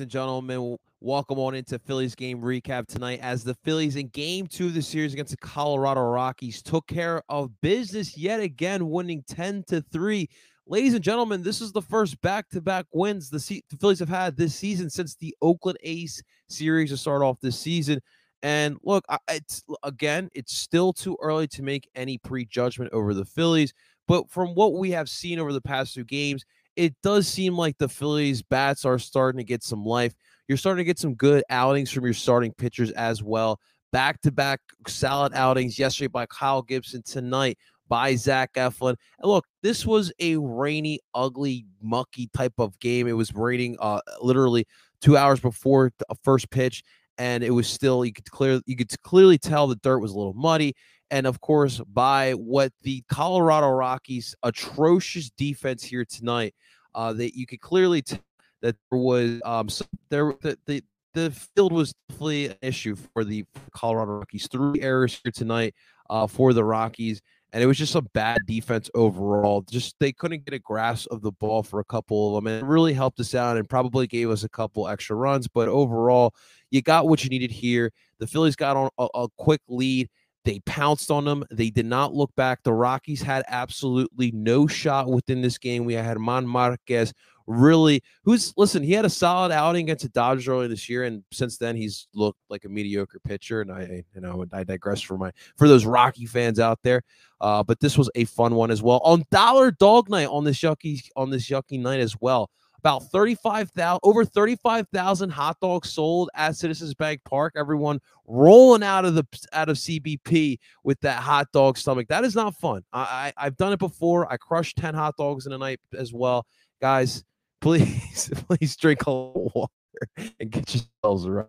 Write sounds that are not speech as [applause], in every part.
ladies and gentlemen? Welcome on into Phillies game recap tonight as the Phillies in game two of the series against the Colorado Rockies took care of business yet again, winning 10 to 3. Ladies and gentlemen, this is the first back to back wins the, the Phillies have had this season since the Oakland A's series to start off this season. And look, it's again, it's still too early to make any prejudgment over the Phillies. But from what we have seen over the past two games, it does seem like the Phillies bats are starting to get some life. You're starting to get some good outings from your starting pitchers as well. Back to back solid outings yesterday by Kyle Gibson, tonight by Zach Eflin. And look, this was a rainy, ugly, mucky type of game. It was raining uh, literally two hours before the first pitch, and it was still you could clear you could clearly tell the dirt was a little muddy and of course by what the Colorado Rockies atrocious defense here tonight uh, that you could clearly tell that there was um some, there the, the the field was definitely an issue for the Colorado Rockies. Three errors here tonight uh, for the Rockies, and it was just a bad defense overall. Just they couldn't get a grasp of the ball for a couple of them, and it really helped us out and probably gave us a couple extra runs. But overall, you got what you needed here. The Phillies got on a, a quick lead. They pounced on them. They did not look back. The Rockies had absolutely no shot within this game. We had German Marquez really who's listen, he had a solid outing against the Dodgers earlier this year, and since then he's looked like a mediocre pitcher. And I, you know, I digress for my for those Rocky fans out there. Uh, but this was a fun one as well on Dollar Dog Night on this yucky on this yucky night as well about 35,000 over 35,000 hot dogs sold at Citizens Bank Park. Everyone rolling out of the out of CBP with that hot dog stomach. That is not fun. I, I have done it before. I crushed 10 hot dogs in a night as well. Guys, [laughs] please please drink a little [laughs] water and get yourselves right.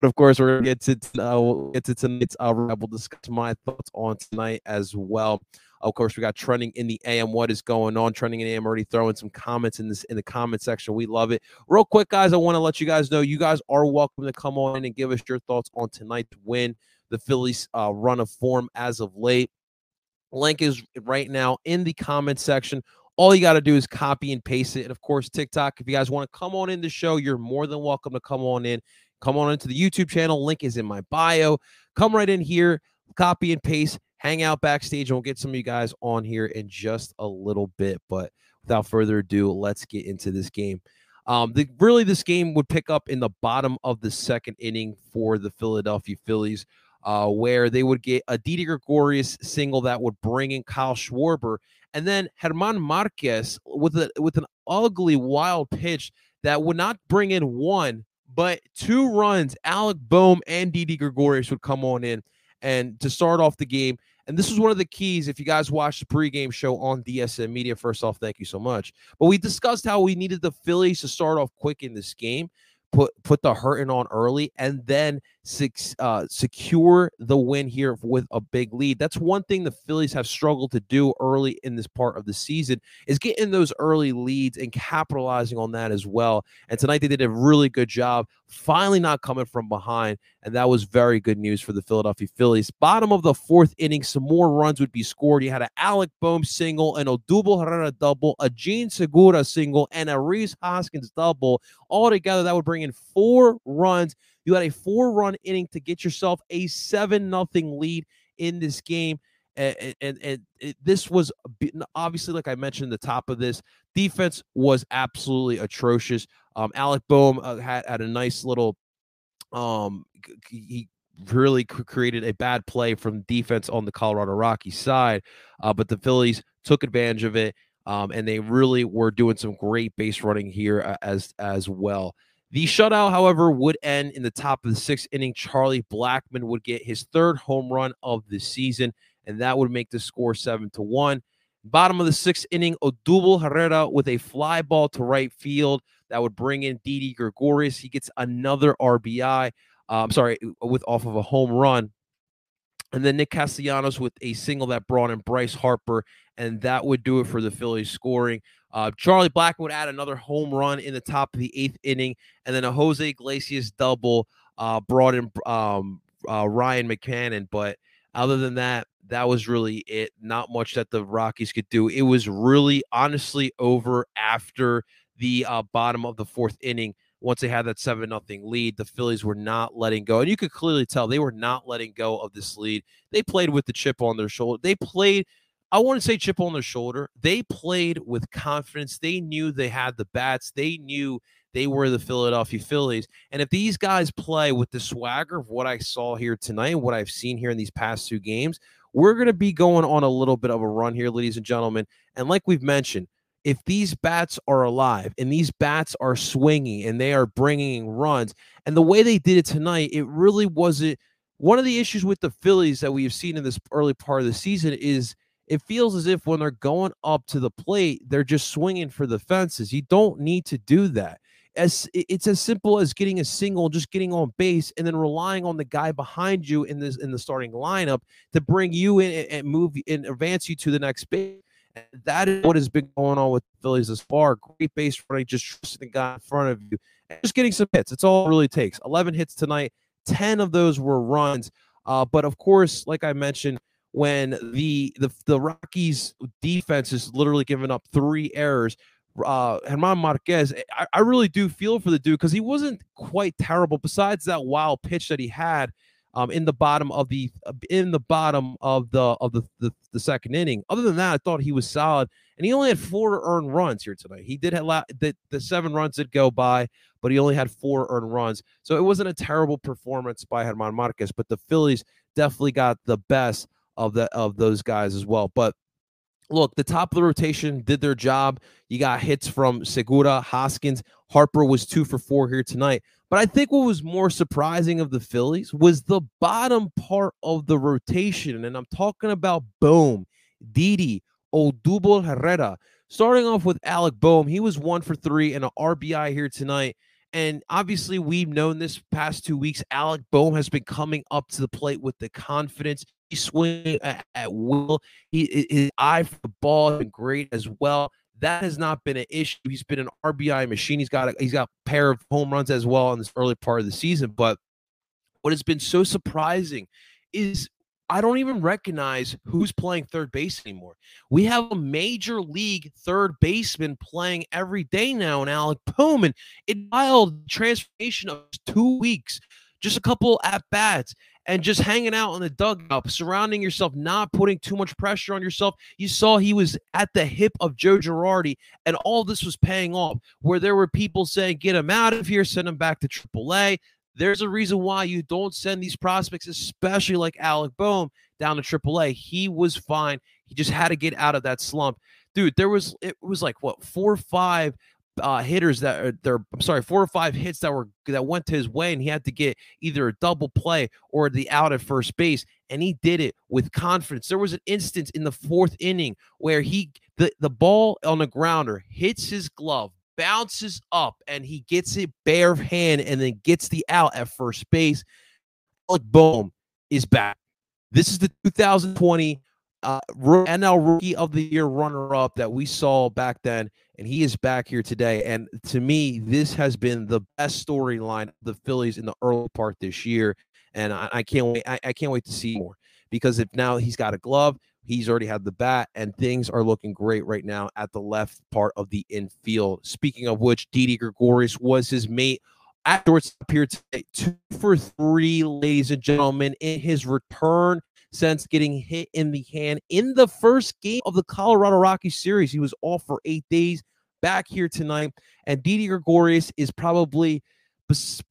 But of course, we're gonna get to uh, we'll get to tonight's uh, we'll discuss my thoughts on tonight as well. Of course, we got trending in the AM. What is going on? Trending in AM already throwing some comments in this in the comment section. We love it. Real quick, guys, I want to let you guys know you guys are welcome to come on and give us your thoughts on tonight's win, the Phillies' uh, run of form as of late. Link is right now in the comment section. All you got to do is copy and paste it. And of course, TikTok, if you guys want to come on in the show, you're more than welcome to come on in. Come on into the YouTube channel. Link is in my bio. Come right in here, copy and paste hang out backstage and we'll get some of you guys on here in just a little bit. But without further ado, let's get into this game. Um, the, really, this game would pick up in the bottom of the second inning for the Philadelphia Phillies, uh, where they would get a Didi Gregorius single that would bring in Kyle Schwarber, and then German Marquez with a with an ugly wild pitch that would not bring in one but two runs. Alec Bohm and Didi Gregorius would come on in and to start off the game and this was one of the keys. If you guys watched the pregame show on DSM Media, first off, thank you so much. But we discussed how we needed the Phillies to start off quick in this game put put the hurting on early and then six, uh, secure the win here with a big lead. That's one thing the Phillies have struggled to do early in this part of the season is getting those early leads and capitalizing on that as well. And tonight they did a really good job, finally not coming from behind, and that was very good news for the Philadelphia Phillies. Bottom of the fourth inning, some more runs would be scored. You had an Alec Bohm single, an Odubel Herrera double, a Jean Segura single, and a Rhys Hoskins double. All together, that would bring in four runs. You had a four run inning to get yourself a seven nothing lead in this game. And, and, and it, this was obviously, like I mentioned, the top of this defense was absolutely atrocious. Um, Alec Bohm uh, had, had a nice little, um, he really created a bad play from defense on the Colorado Rockies side, uh, but the Phillies took advantage of it. Um, and they really were doing some great base running here uh, as as well. The shutout, however, would end in the top of the sixth inning. Charlie Blackmon would get his third home run of the season, and that would make the score seven to one. Bottom of the sixth inning, Odubel Herrera with a fly ball to right field that would bring in Didi Gregorius. He gets another RBI. I'm um, sorry, with off of a home run. And then Nick Castellanos with a single that brought in Bryce Harper, and that would do it for the Phillies scoring. Uh, Charlie Blackmon add another home run in the top of the eighth inning, and then a Jose Iglesias double uh, brought in um, uh, Ryan McMahon. But other than that, that was really it. Not much that the Rockies could do. It was really honestly over after the uh, bottom of the fourth inning once they had that 7 nothing lead. The Phillies were not letting go. And you could clearly tell they were not letting go of this lead. They played with the chip on their shoulder. They played, I want to say chip on their shoulder. They played with confidence. They knew they had the bats. They knew they were the Philadelphia Phillies. And if these guys play with the swagger of what I saw here tonight, what I've seen here in these past two games, we're going to be going on a little bit of a run here, ladies and gentlemen. And like we've mentioned, if these bats are alive and these bats are swinging and they are bringing runs, and the way they did it tonight, it really wasn't one of the issues with the Phillies that we have seen in this early part of the season is it feels as if when they're going up to the plate, they're just swinging for the fences. You don't need to do that. As it's as simple as getting a single, just getting on base, and then relying on the guy behind you in this in the starting lineup to bring you in and move and advance you to the next base. And that is what has been going on with the Phillies this far. Great base running, just trusting the guy in front of you, and just getting some hits. It's all it really takes. 11 hits tonight. 10 of those were runs. Uh, but of course, like I mentioned, when the the the Rockies defense is literally giving up three errors, uh German Marquez, I, I really do feel for the dude because he wasn't quite terrible. Besides that wild pitch that he had, um, in the bottom of the uh, in the bottom of the of the, the, the second inning. Other than that, I thought he was solid, and he only had four earned runs here tonight. He did have the the seven runs did go by, but he only had four earned runs, so it wasn't a terrible performance by German Marquez. But the Phillies definitely got the best of the of those guys as well. But look, the top of the rotation did their job. You got hits from Segura, Hoskins, Harper was two for four here tonight. But I think what was more surprising of the Phillies was the bottom part of the rotation. And I'm talking about Bohm, Didi, Odubel Herrera. Starting off with Alec Bohm, he was one for three and an RBI here tonight. And obviously, we've known this past two weeks. Alec Bohm has been coming up to the plate with the confidence. Swinging at, at will. He, his eye for the ball has been great as well. That has not been an issue. He's been an RBI machine. He's got a, he's got a pair of home runs as well in this early part of the season. But what has been so surprising is I don't even recognize who's playing third base anymore. We have a major league third baseman playing every day now in Alec Bohm. It wild transformation of two weeks, just a couple at bats and just hanging out in the dugout, surrounding yourself, not putting too much pressure on yourself. You saw he was at the hip of Joe Girardi, and all this was paying off. Where there were people saying, "Get him out of here, send him back to AAA." There's a reason why you don't send these prospects, especially like Alec Bohm, down to AAA. He was fine. He just had to get out of that slump. Dude, there was it was like what four or five uh, hitters that are there. I'm sorry, four or five hits that were that went to his way, and he had to get either a double play or the out at first base, and he did it with confidence. There was an instance in the fourth inning where he the the ball on the grounder hits his glove, bounces up, and he gets it bare hand, and then gets the out at first base. Like boom, is back. This is the 2020 uh, NL Rookie of the Year runner up that we saw back then, and he is back here today. And to me, this has been the best storyline of the Phillies in the early part this year, and I, I can't wait. I, I, can't wait to see more because if now he's got a glove, he's already had the bat, and things are looking great right now at the left part of the infield. Speaking of which, Didi Gregorius was his mate. At Afterwards, appeared today, two for three, ladies and gentlemen, in his return since getting hit in the hand in the first game of the Colorado Rockies series. He was off for eight days, back here tonight. And Didi Gregorius is probably,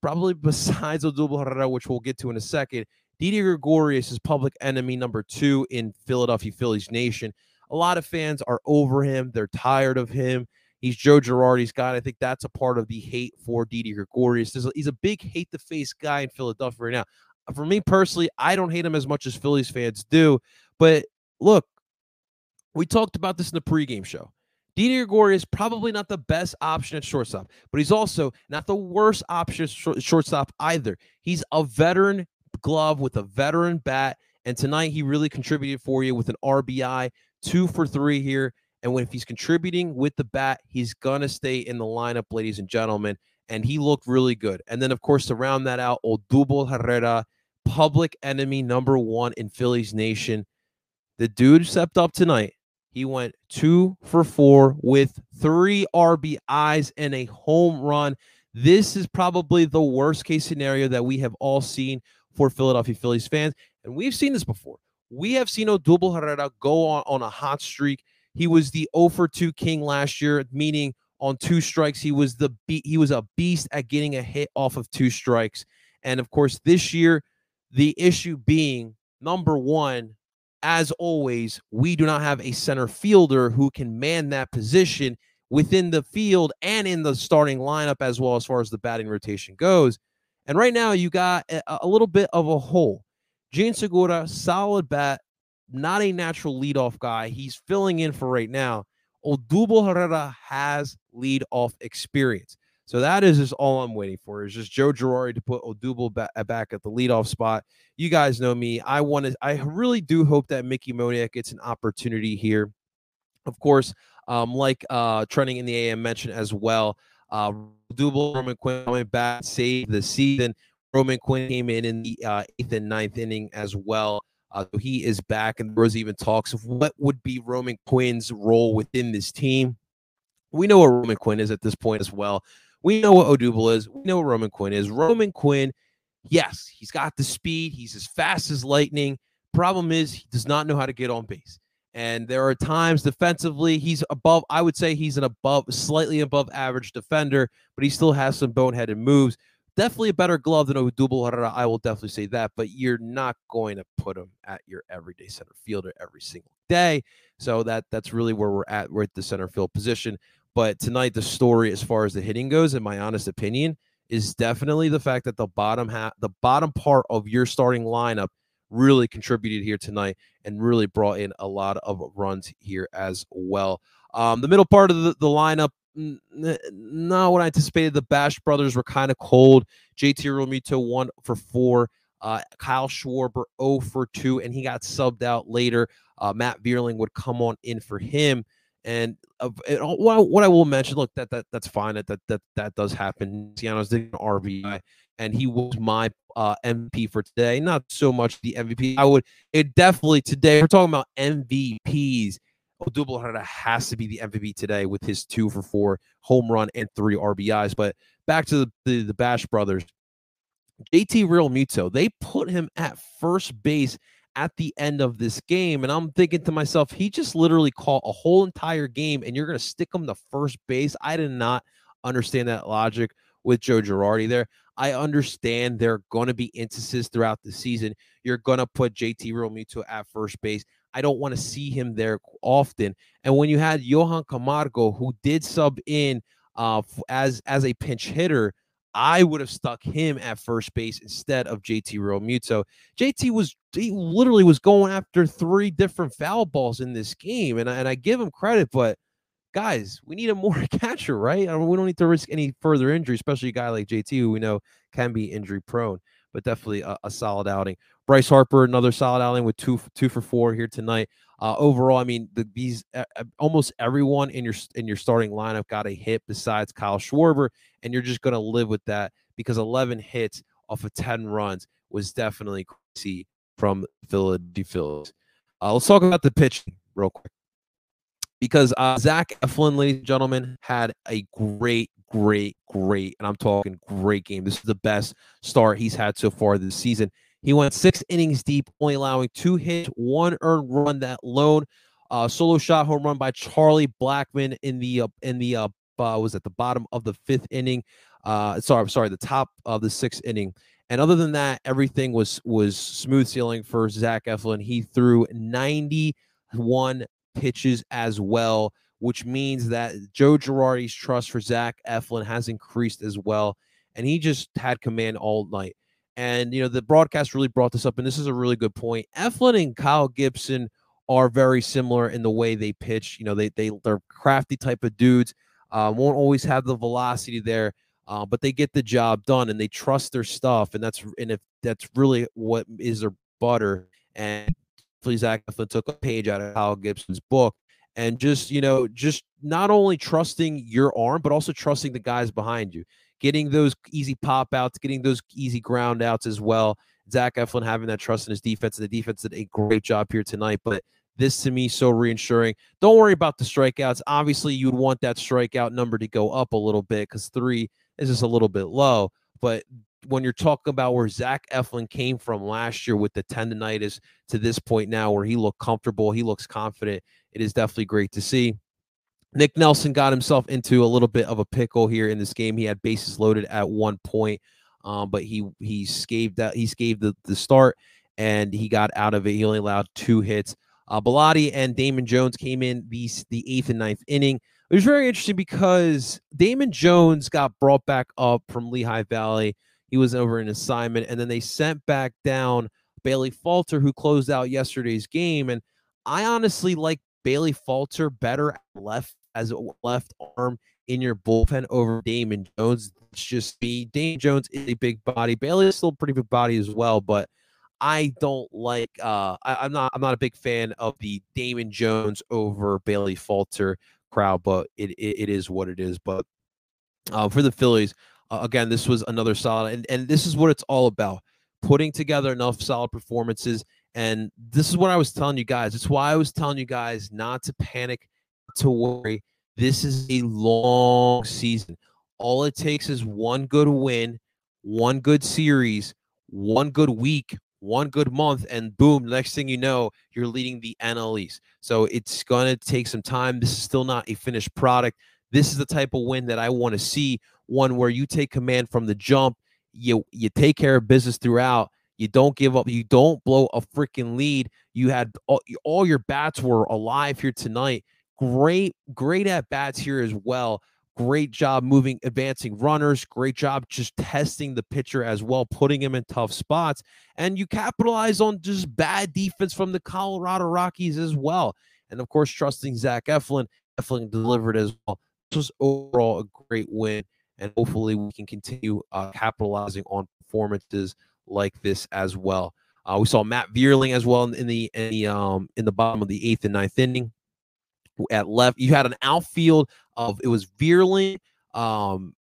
probably besides Odubel Herrera, which we'll get to in a second, Didi Gregorius is public enemy number two in Philadelphia Phillies Nation. A lot of fans are over him. They're tired of him. He's Joe Girardi's guy. I think that's a part of the hate for Didi Gregorius. He's a big hate the face guy in Philadelphia right now for me personally, I don't hate him as much as Phillies fans do. But look, we talked about this in the pregame show. Didi Gregorius is probably not the best option at shortstop, but he's also not the worst option at shortstop either. He's a veteran glove with a veteran bat, and tonight he really contributed for you with an RBI, two for three here. And when if he's contributing with the bat, he's gonna stay in the lineup, ladies and gentlemen. And he looked really good. And then, of course, to round that out, Odubel Herrera public enemy number one in Phillies Nation. The dude stepped up tonight He went two for four with three RBIs and a home run. This is probably the worst case scenario that we have all seen for Philadelphia Phillies fans. And we've seen this before. We have seen Odubel Herrera go on, on a hot streak. He was the 0 for 2 king last year, meaning on two strikes, he was the be- he was a beast at getting a hit off of two strikes. And of course, this year, the issue being number one, as always, we do not have a center fielder who can man that position within the field and in the starting lineup as well as far as the batting rotation goes. And right now, you got a, little bit of a hole. Jean Segura, solid bat, not a natural leadoff guy. He's filling in for right now. Odubel Herrera has leadoff experience. So that is just all I'm waiting for is just Joe Girardi to put Odubel back, back at the leadoff spot. You guys know me. I want to. I really do hope that Mickey Moniak gets an opportunity here. Of course, um, like uh, trending in the AM mentioned as well. Uh, Odubel Roman Quinn coming back, saved the season. Roman Quinn came in in the uh, eighth and ninth inning as well. Uh, so he is back, and there was even talks of what would be Roman Quinn's role within this team. We know what Roman Quinn is at this point as well. We know what Odubel is. We know what Roman Quinn is. Roman Quinn, yes, he's got the speed. He's as fast as lightning. Problem is, he does not know how to get on base. And there are times defensively, he's above, I would say he's an above, slightly above average defender, but he still has some boneheaded moves. Definitely a better glove than Odubel. I will definitely say that, but you're not going to put him at your everyday center fielder every single day. So that that's really where we're at. We're at the center field position. But tonight, the story as far as the hitting goes, in my honest opinion, is definitely the fact that the bottom half, the bottom part of your starting lineup really contributed here tonight and really brought in a lot of runs here as well. Um, the middle part of the, the lineup, not what I anticipated. The Bash brothers were kind of cold. JT Realmuto one for four. Uh, Kyle Schwarber 0 for 2, and he got subbed out later. Uh, Matt Vierling would come on in for him. And uh, it, what, what I will mention, look, that that that's fine. That that that, that does happen. Ciano's did an RBI, and he was my uh, MVP for today. Not so much the MVP. I would it definitely today. We're talking about MVPs. Odubel Herrera has to be the MVP today with his two for four home run and three RBIs. But back to the, the, the Bash brothers, JT Realmuto, they put him at first base at the end of this game. And I'm thinking to myself, he just literally caught a whole entire game and you're going to stick him to first base. I did not understand that logic with Joe Girardi there. I understand there are going to be instances throughout the season. You're going to put JT Realmuto at first base. I don't want to see him there often. And when you had Johan Camargo, who did sub in uh, as as a pinch hitter, I would have stuck him at first base instead of JT Realmuto. JT was he literally was going after three different foul balls in this game, and I, and I give him credit, but guys, we need a more [laughs] catcher, right? I mean, we don't need to risk any further injury, especially a guy like JT, who we know can be injury prone. But definitely a, a solid outing. Bryce Harper, another solid outing with two two for four here tonight. Uh, overall, I mean, the, these uh, almost everyone in your in your starting lineup got a hit besides Kyle Schwarber, and you're just going to live with that because 11 hits off of 10 runs was definitely crazy from Philadelphia Phillies. Uh, let's talk about the pitching real quick because uh, Zach Eflin, ladies and gentlemen, had a great, great, great, and I'm talking great game. This is the best start he's had so far this season. He went six innings deep, only allowing two hits, one earned run. That lone uh, solo shot home run by Charlie Blackmon in the uh, in the uh, uh, was at the bottom of the fifth inning. Uh, sorry, sorry, the top of the sixth inning. And other than that, everything was was smooth sailing for Zach Eflin. He threw 91 pitches as well, which means that Joe Girardi's trust for Zach Eflin has increased as well. And he just had command all night. And you know, the broadcast really brought this up, and this is a really good point. Eflin and Kyle Gibson are very similar in the way they pitch. You know, they they they're crafty type of dudes. Uh, won't always have the velocity there, uh, but they get the job done and they trust their stuff. And that's and if that's really what is their butter. And please, Eflin took a page out of Kyle Gibson's book and just you know just not only trusting your arm but also trusting the guys behind you getting those easy pop outs, getting those easy ground outs as well. Zach Eflin having that trust in his defense, and the defense did a great job here tonight. But This to me so reassuring. Don't worry about the strikeouts. Obviously, you'd want that strikeout number to go up a little bit because three is just a little bit low. But when you're talking about where Zach Eflin came from last year with the tendonitis to this point now, where he looked comfortable, he looks confident, it is definitely great to see. Nick Nelson got himself into a little bit of a pickle here in this game. He had bases loaded at one point, um, but he he scaved that he scaved the, the start and he got out of it. He only allowed two hits. Uh, Bellatti and Damon Jones came in the the eighth and ninth inning. It was very interesting because Damon Jones got brought back up from Lehigh Valley. He was over an assignment, and then they sent back down Bailey Falter, who closed out yesterday's game. And I honestly like Bailey Falter better left as a left arm in your bullpen over Damon Jones. It's just be Damon Jones is a big body. Bailey is still a pretty big body as well, but I don't like. Uh, I, am not. I'm not a big fan of the Damon Jones over Bailey Falter crowd, but it it, it is what it is. But uh, for the Phillies, uh, again, this was another solid, and and this is what it's all about: putting together enough solid performances. And this is what I was telling you guys. It's why I was telling you guys not to panic, to worry. This is a long season. All it takes is one good win, one good series, one good week, one good month, and boom, next thing you know, you're leading the NL East. So it's going to take some time. This is still not a finished product. This is the type of win that I want to see one where you take command from the jump, you you take care of business throughout, you don't give up. You don't blow a freaking lead. You had all, all your bats were alive here tonight. Great, great at bats here as well. Great job moving, advancing runners. Great job just testing the pitcher as well, putting him in tough spots. And you capitalize on just bad defense from the Colorado Rockies as well. And of course, trusting Zach Eflin. Eflin delivered as well. This was overall a great win. And hopefully, we can continue uh, capitalizing on performances like this as well. Uh, we saw Matt Vierling as well in the in the um in the bottom of the eighth and ninth inning. At left, you had an outfield of it was Vierling, um,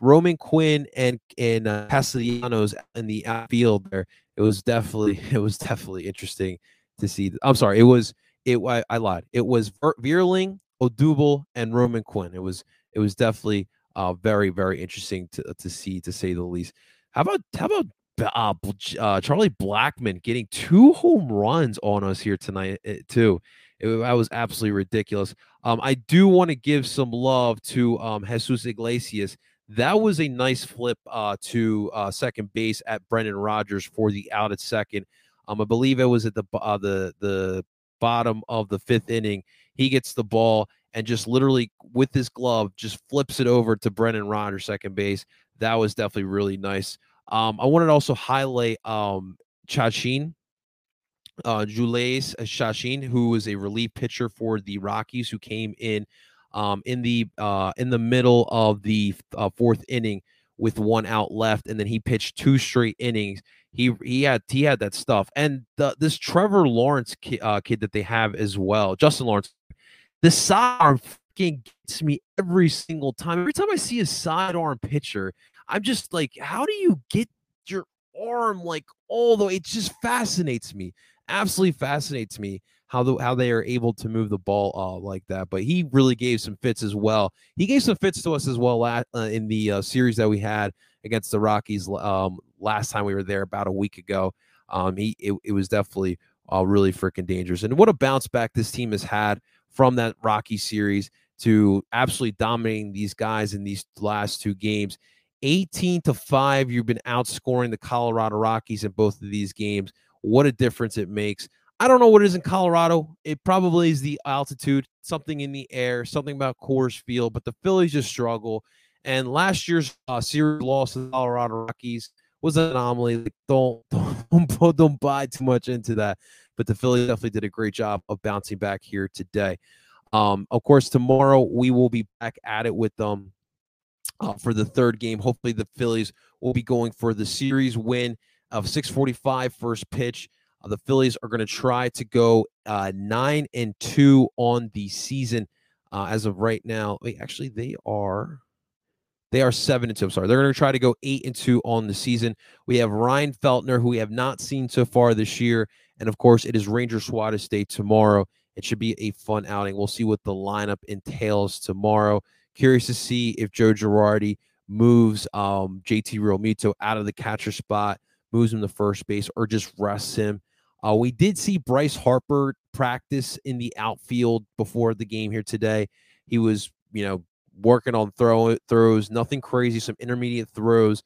Roman Quinn, and and uh, Castellanos in the outfield. There, it was definitely [laughs] it was definitely interesting to see. I'm sorry, it was it. I, I lied. It was Vierling, Odubel, and Roman Quinn. It was it was definitely uh very very interesting to to see to say the least. How about how about uh, uh, Charlie Blackmon getting two home runs on us here tonight eh, too. It, that was absolutely ridiculous. Um, I do want to give some love to um, Jesus Iglesias. That was a nice flip uh, to uh, second base at Brendan Rodgers for the out at second. Um, I believe it was at the uh, the the bottom of the fifth inning. He gets the ball and just literally with his glove just flips it over to Brendan Rodgers second base. That was definitely really nice. Um, I wanted to also highlight um, Chacín, uh, Jhoulys Chacín, who was a relief pitcher for the Rockies, who came in um, in the uh, in the middle of the uh, fourth inning with one out left, and then he pitched two straight innings. He he had he had that stuff, and the, this Trevor Lawrence ki- uh, kid that they have as well, Justin Lawrence. The sidearm fucking gets me every single time. Every time I see a sidearm pitcher, I'm just like, how do you get your arm like all the way? It just fascinates me. Absolutely fascinates me how the how they are able to move the ball uh, like that. But he really gave some fits as well. He gave some fits to us as well last, uh, in the uh, series that we had against the Rockies um, last time we were there about a week ago. Um, he it, it was definitely uh, really freaking dangerous. And what a bounce back this team has had from that Rocky series to absolutely dominating these guys in these last two games. 18 to 5 you've been outscoring the colorado rockies in both of these games. What a difference it makes. I don't know what it is in colorado. It probably is the altitude something in the air something about Coors Field but the phillies just struggle. And last year's uh, series loss to the colorado rockies was an anomaly. Like, don't, [laughs] don't don't buy too much into that. But the phillies definitely did a great job of bouncing back here today. Um, of course tomorrow we will be back at it with them uh, for the third game. Hopefully, the Phillies will be going for the series win of 6:45 first pitch. Uh, the Phillies are going to try to go uh, nine and two on the season uh, as of right now. Wait, actually, they are they are seven and two. I'm sorry, they're going to try to go eight and two on the season. We have Ryan Feltner, who we have not seen so far this year, And of course, it is Ranger Suarez Day tomorrow. It should be a fun outing. We'll see what the lineup entails tomorrow. Curious to see if Joe Girardi moves um, JT Realmuto out of the catcher spot, moves him to first base, or just rests him. Uh, we did see Bryce Harper practice in the outfield before the game here today. He was, you know, working on throw throws, nothing crazy, some intermediate throws.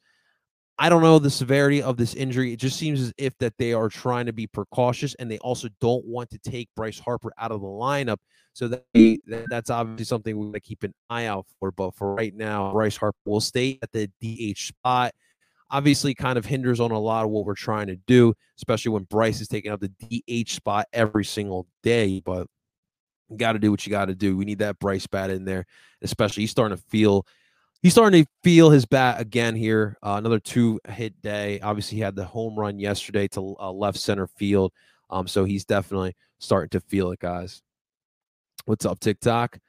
I don't know the severity of this injury. It just seems as if that they are trying to be precautious and they also don't want to take Bryce Harper out of the lineup. So that that's obviously something we're going to keep an eye out for. But for right now, Bryce Harper will stay at the DH spot. Obviously, kind of hinders on a lot of what we're trying to do, especially when Bryce is taking up the DH spot every single day. But you got to do what you got to do. We need that Bryce bat in there, especially he's starting to feel he's starting to feel his bat again here. Uh, another two hit day. Obviously, he had the home run yesterday to uh, left center field. Um, so he's definitely starting to feel it, guys. What's up, TikTok?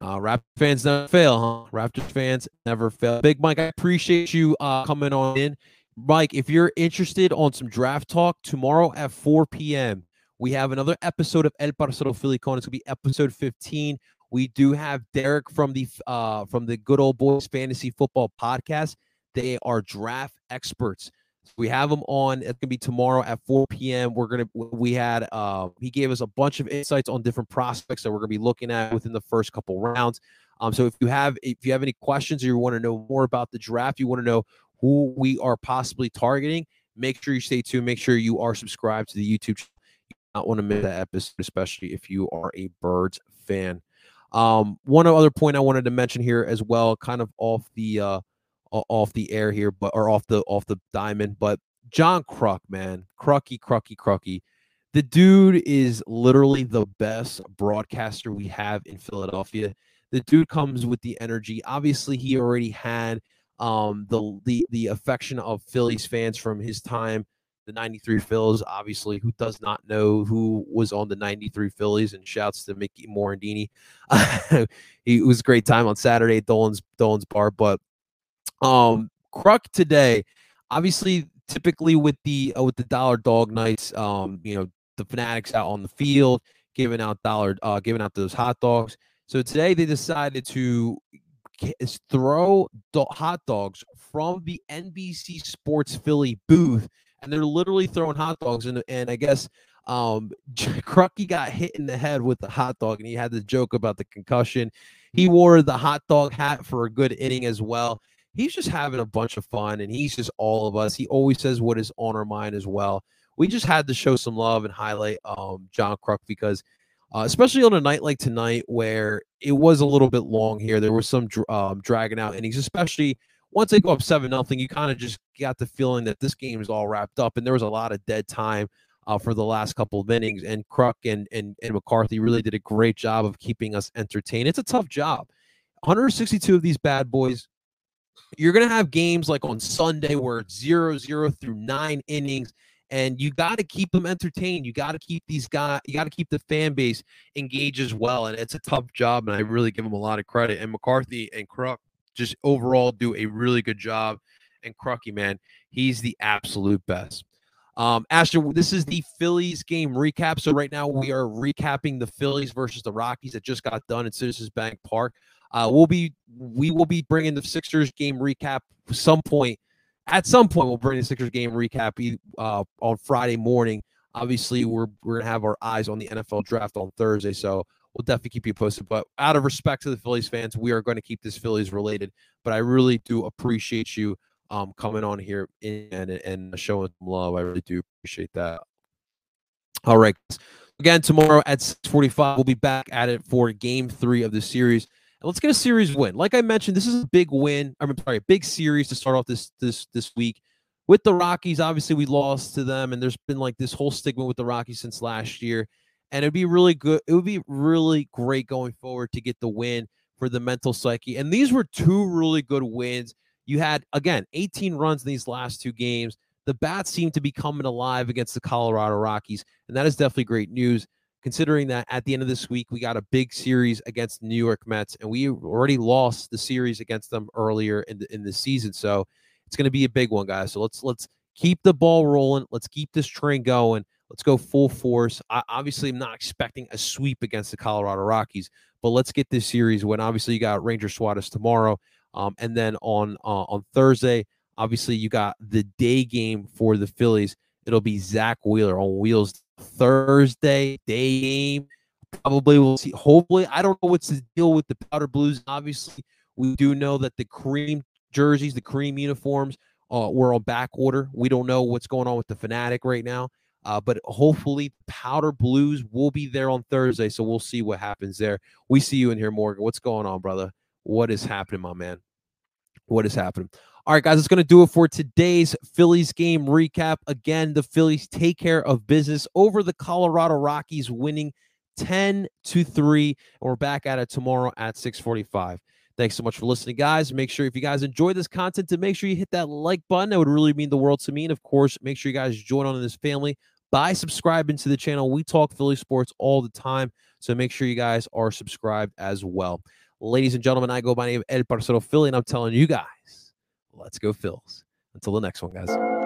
Uh, Raptor fans never fail, huh? Raptors fans never fail. Big Mike, I appreciate you uh, coming on in. Mike, if you're interested on some draft talk tomorrow at 4 p.m., we have another episode of El Parcero Philly Con. It's gonna be episode 15. We do have Derek from the uh from the Good Old Boys Fantasy Football Podcast. They are draft experts. We have them on. It's gonna be tomorrow at 4 p.m. We're gonna we had uh he gave us a bunch of insights on different prospects that we're gonna be looking at within the first couple rounds. Um, so if you have if you have any questions or you want to know more about the draft, you want to know who we are possibly targeting, make sure you stay tuned. Make sure you are subscribed to the YouTube channel. You not want to miss that episode, especially if you are a birds fan. Um, one other point I wanted to mention here as well, kind of off the uh, off the air here, but or off the off the diamond, but John Kruk, man, Crucky, Crucky, Crucky. The dude is literally the best broadcaster we have in Philadelphia. The dude comes with the energy. Obviously, he already had um, the the the affection of Phillies fans from his time the 93 Phillies. Obviously, who does not know who was on the 93 Phillies? And shouts to Mickey Morandini. [laughs] it was a great time on Saturday at Dolan's Dolan's Bar. But um Kruk today, obviously, typically with the uh, with the dollar dog nights, um, you know, the fanatics out on the field giving out dollar uh giving out those hot dogs. So today they decided to throw hot dogs from the NBC Sports Philly booth and they're literally throwing hot dogs and and I guess um [laughs] Crucky got hit in the head with the hot dog and he had the joke about the concussion. He wore the hot dog hat for a good inning as well. He's just having a bunch of fun and he's just all of us. He always says what is on our mind as well. We just had to show some love and highlight um John Kruk because uh, especially on a night like tonight where it was a little bit long here. There was some um, dragging out innings, especially once they go up seven nothing, you kind of just got the feeling that this game is all wrapped up, and there was a lot of dead time uh, for the last couple of innings. And Kruk and, and and McCarthy really did a great job of keeping us entertained. It's a tough job. 162 of these bad boys. You're gonna have games like on Sunday where it's zero zero through nine innings, and you got to keep them entertained. You got to keep these guys. You got to keep the fan base engaged as well. And it's a tough job, and I really give them a lot of credit. And McCarthy and Kruk just overall do a really good job. And Crucky, man, he's the absolute best. Um, Asher, this is the Phillies game recap. So right now we are recapping the Phillies versus the Rockies that just got done at Citizens Bank Park. Uh, we'll be we will be bringing the Sixers game recap some point. At some point, we'll bring the Sixers game recap uh, on Friday morning. Obviously, we're we're gonna have our eyes on the NFL draft on Thursday, so we'll definitely keep you posted. But out of respect to the Phillies fans, we are going to keep this Phillies related. But I really do appreciate you um, coming on here and and showing some love. I really do appreciate that. All right. Again, tomorrow at 6:45, we'll be back at it for game three of the series. And let's get a series win. Like I mentioned, this is a big win. I'm sorry, a big series to start off this this this week. With the Rockies, obviously we lost to them, and there's been like this whole stigma with the Rockies since last year and it'd be really good. It would be really great going forward to get the win for the mental psyche. And these were two really good wins. You had again 18 runs in these last two games. The bats seem to be coming alive against the Colorado Rockies, and that is definitely great news. Considering that at the end of this week we got a big series against the New York Mets, and we already lost the series against them earlier in the in the season, so it's going to be a big one, guys. So let's let's keep the ball rolling. Let's keep this train going Let's go full force. I obviously am not expecting a sweep against the Colorado Rockies, but let's get this series when obviously you got Ranger Suarez tomorrow. Um, and then on uh, on Thursday, obviously you got the day game for the Phillies. It'll be Zack Wheeler on wheels Thursday day game. Probably we'll see. Hopefully, I don't know what's the deal with the powder blues. Obviously, we do know that the cream jerseys, the cream uniforms, uh, were on back order. We don't know what's going on with the Fanatic right now. Uh, but hopefully, Powder Blues will be there on Thursday. So we'll see what happens there. We see you in here, Morgan. What's going on, brother? What is happening, my man? What is happening? All right, guys, it's going to do it for today's Phillies game recap. Again, the Phillies take care of business over the Colorado Rockies, winning 10 to 3. And we're back at it tomorrow at 645. Thanks so much for listening, guys. Make sure if you guys enjoy this content, to make sure you hit that like button. That would really mean the world to me. And of course, make sure you guys join on in this family by subscribing to the channel. We talk Philly sports all the time. So make sure you guys are subscribed as well. Ladies and gentlemen, I go by name El Parcero Philly, and I'm telling you guys, let's go Phils. Until the next one, guys.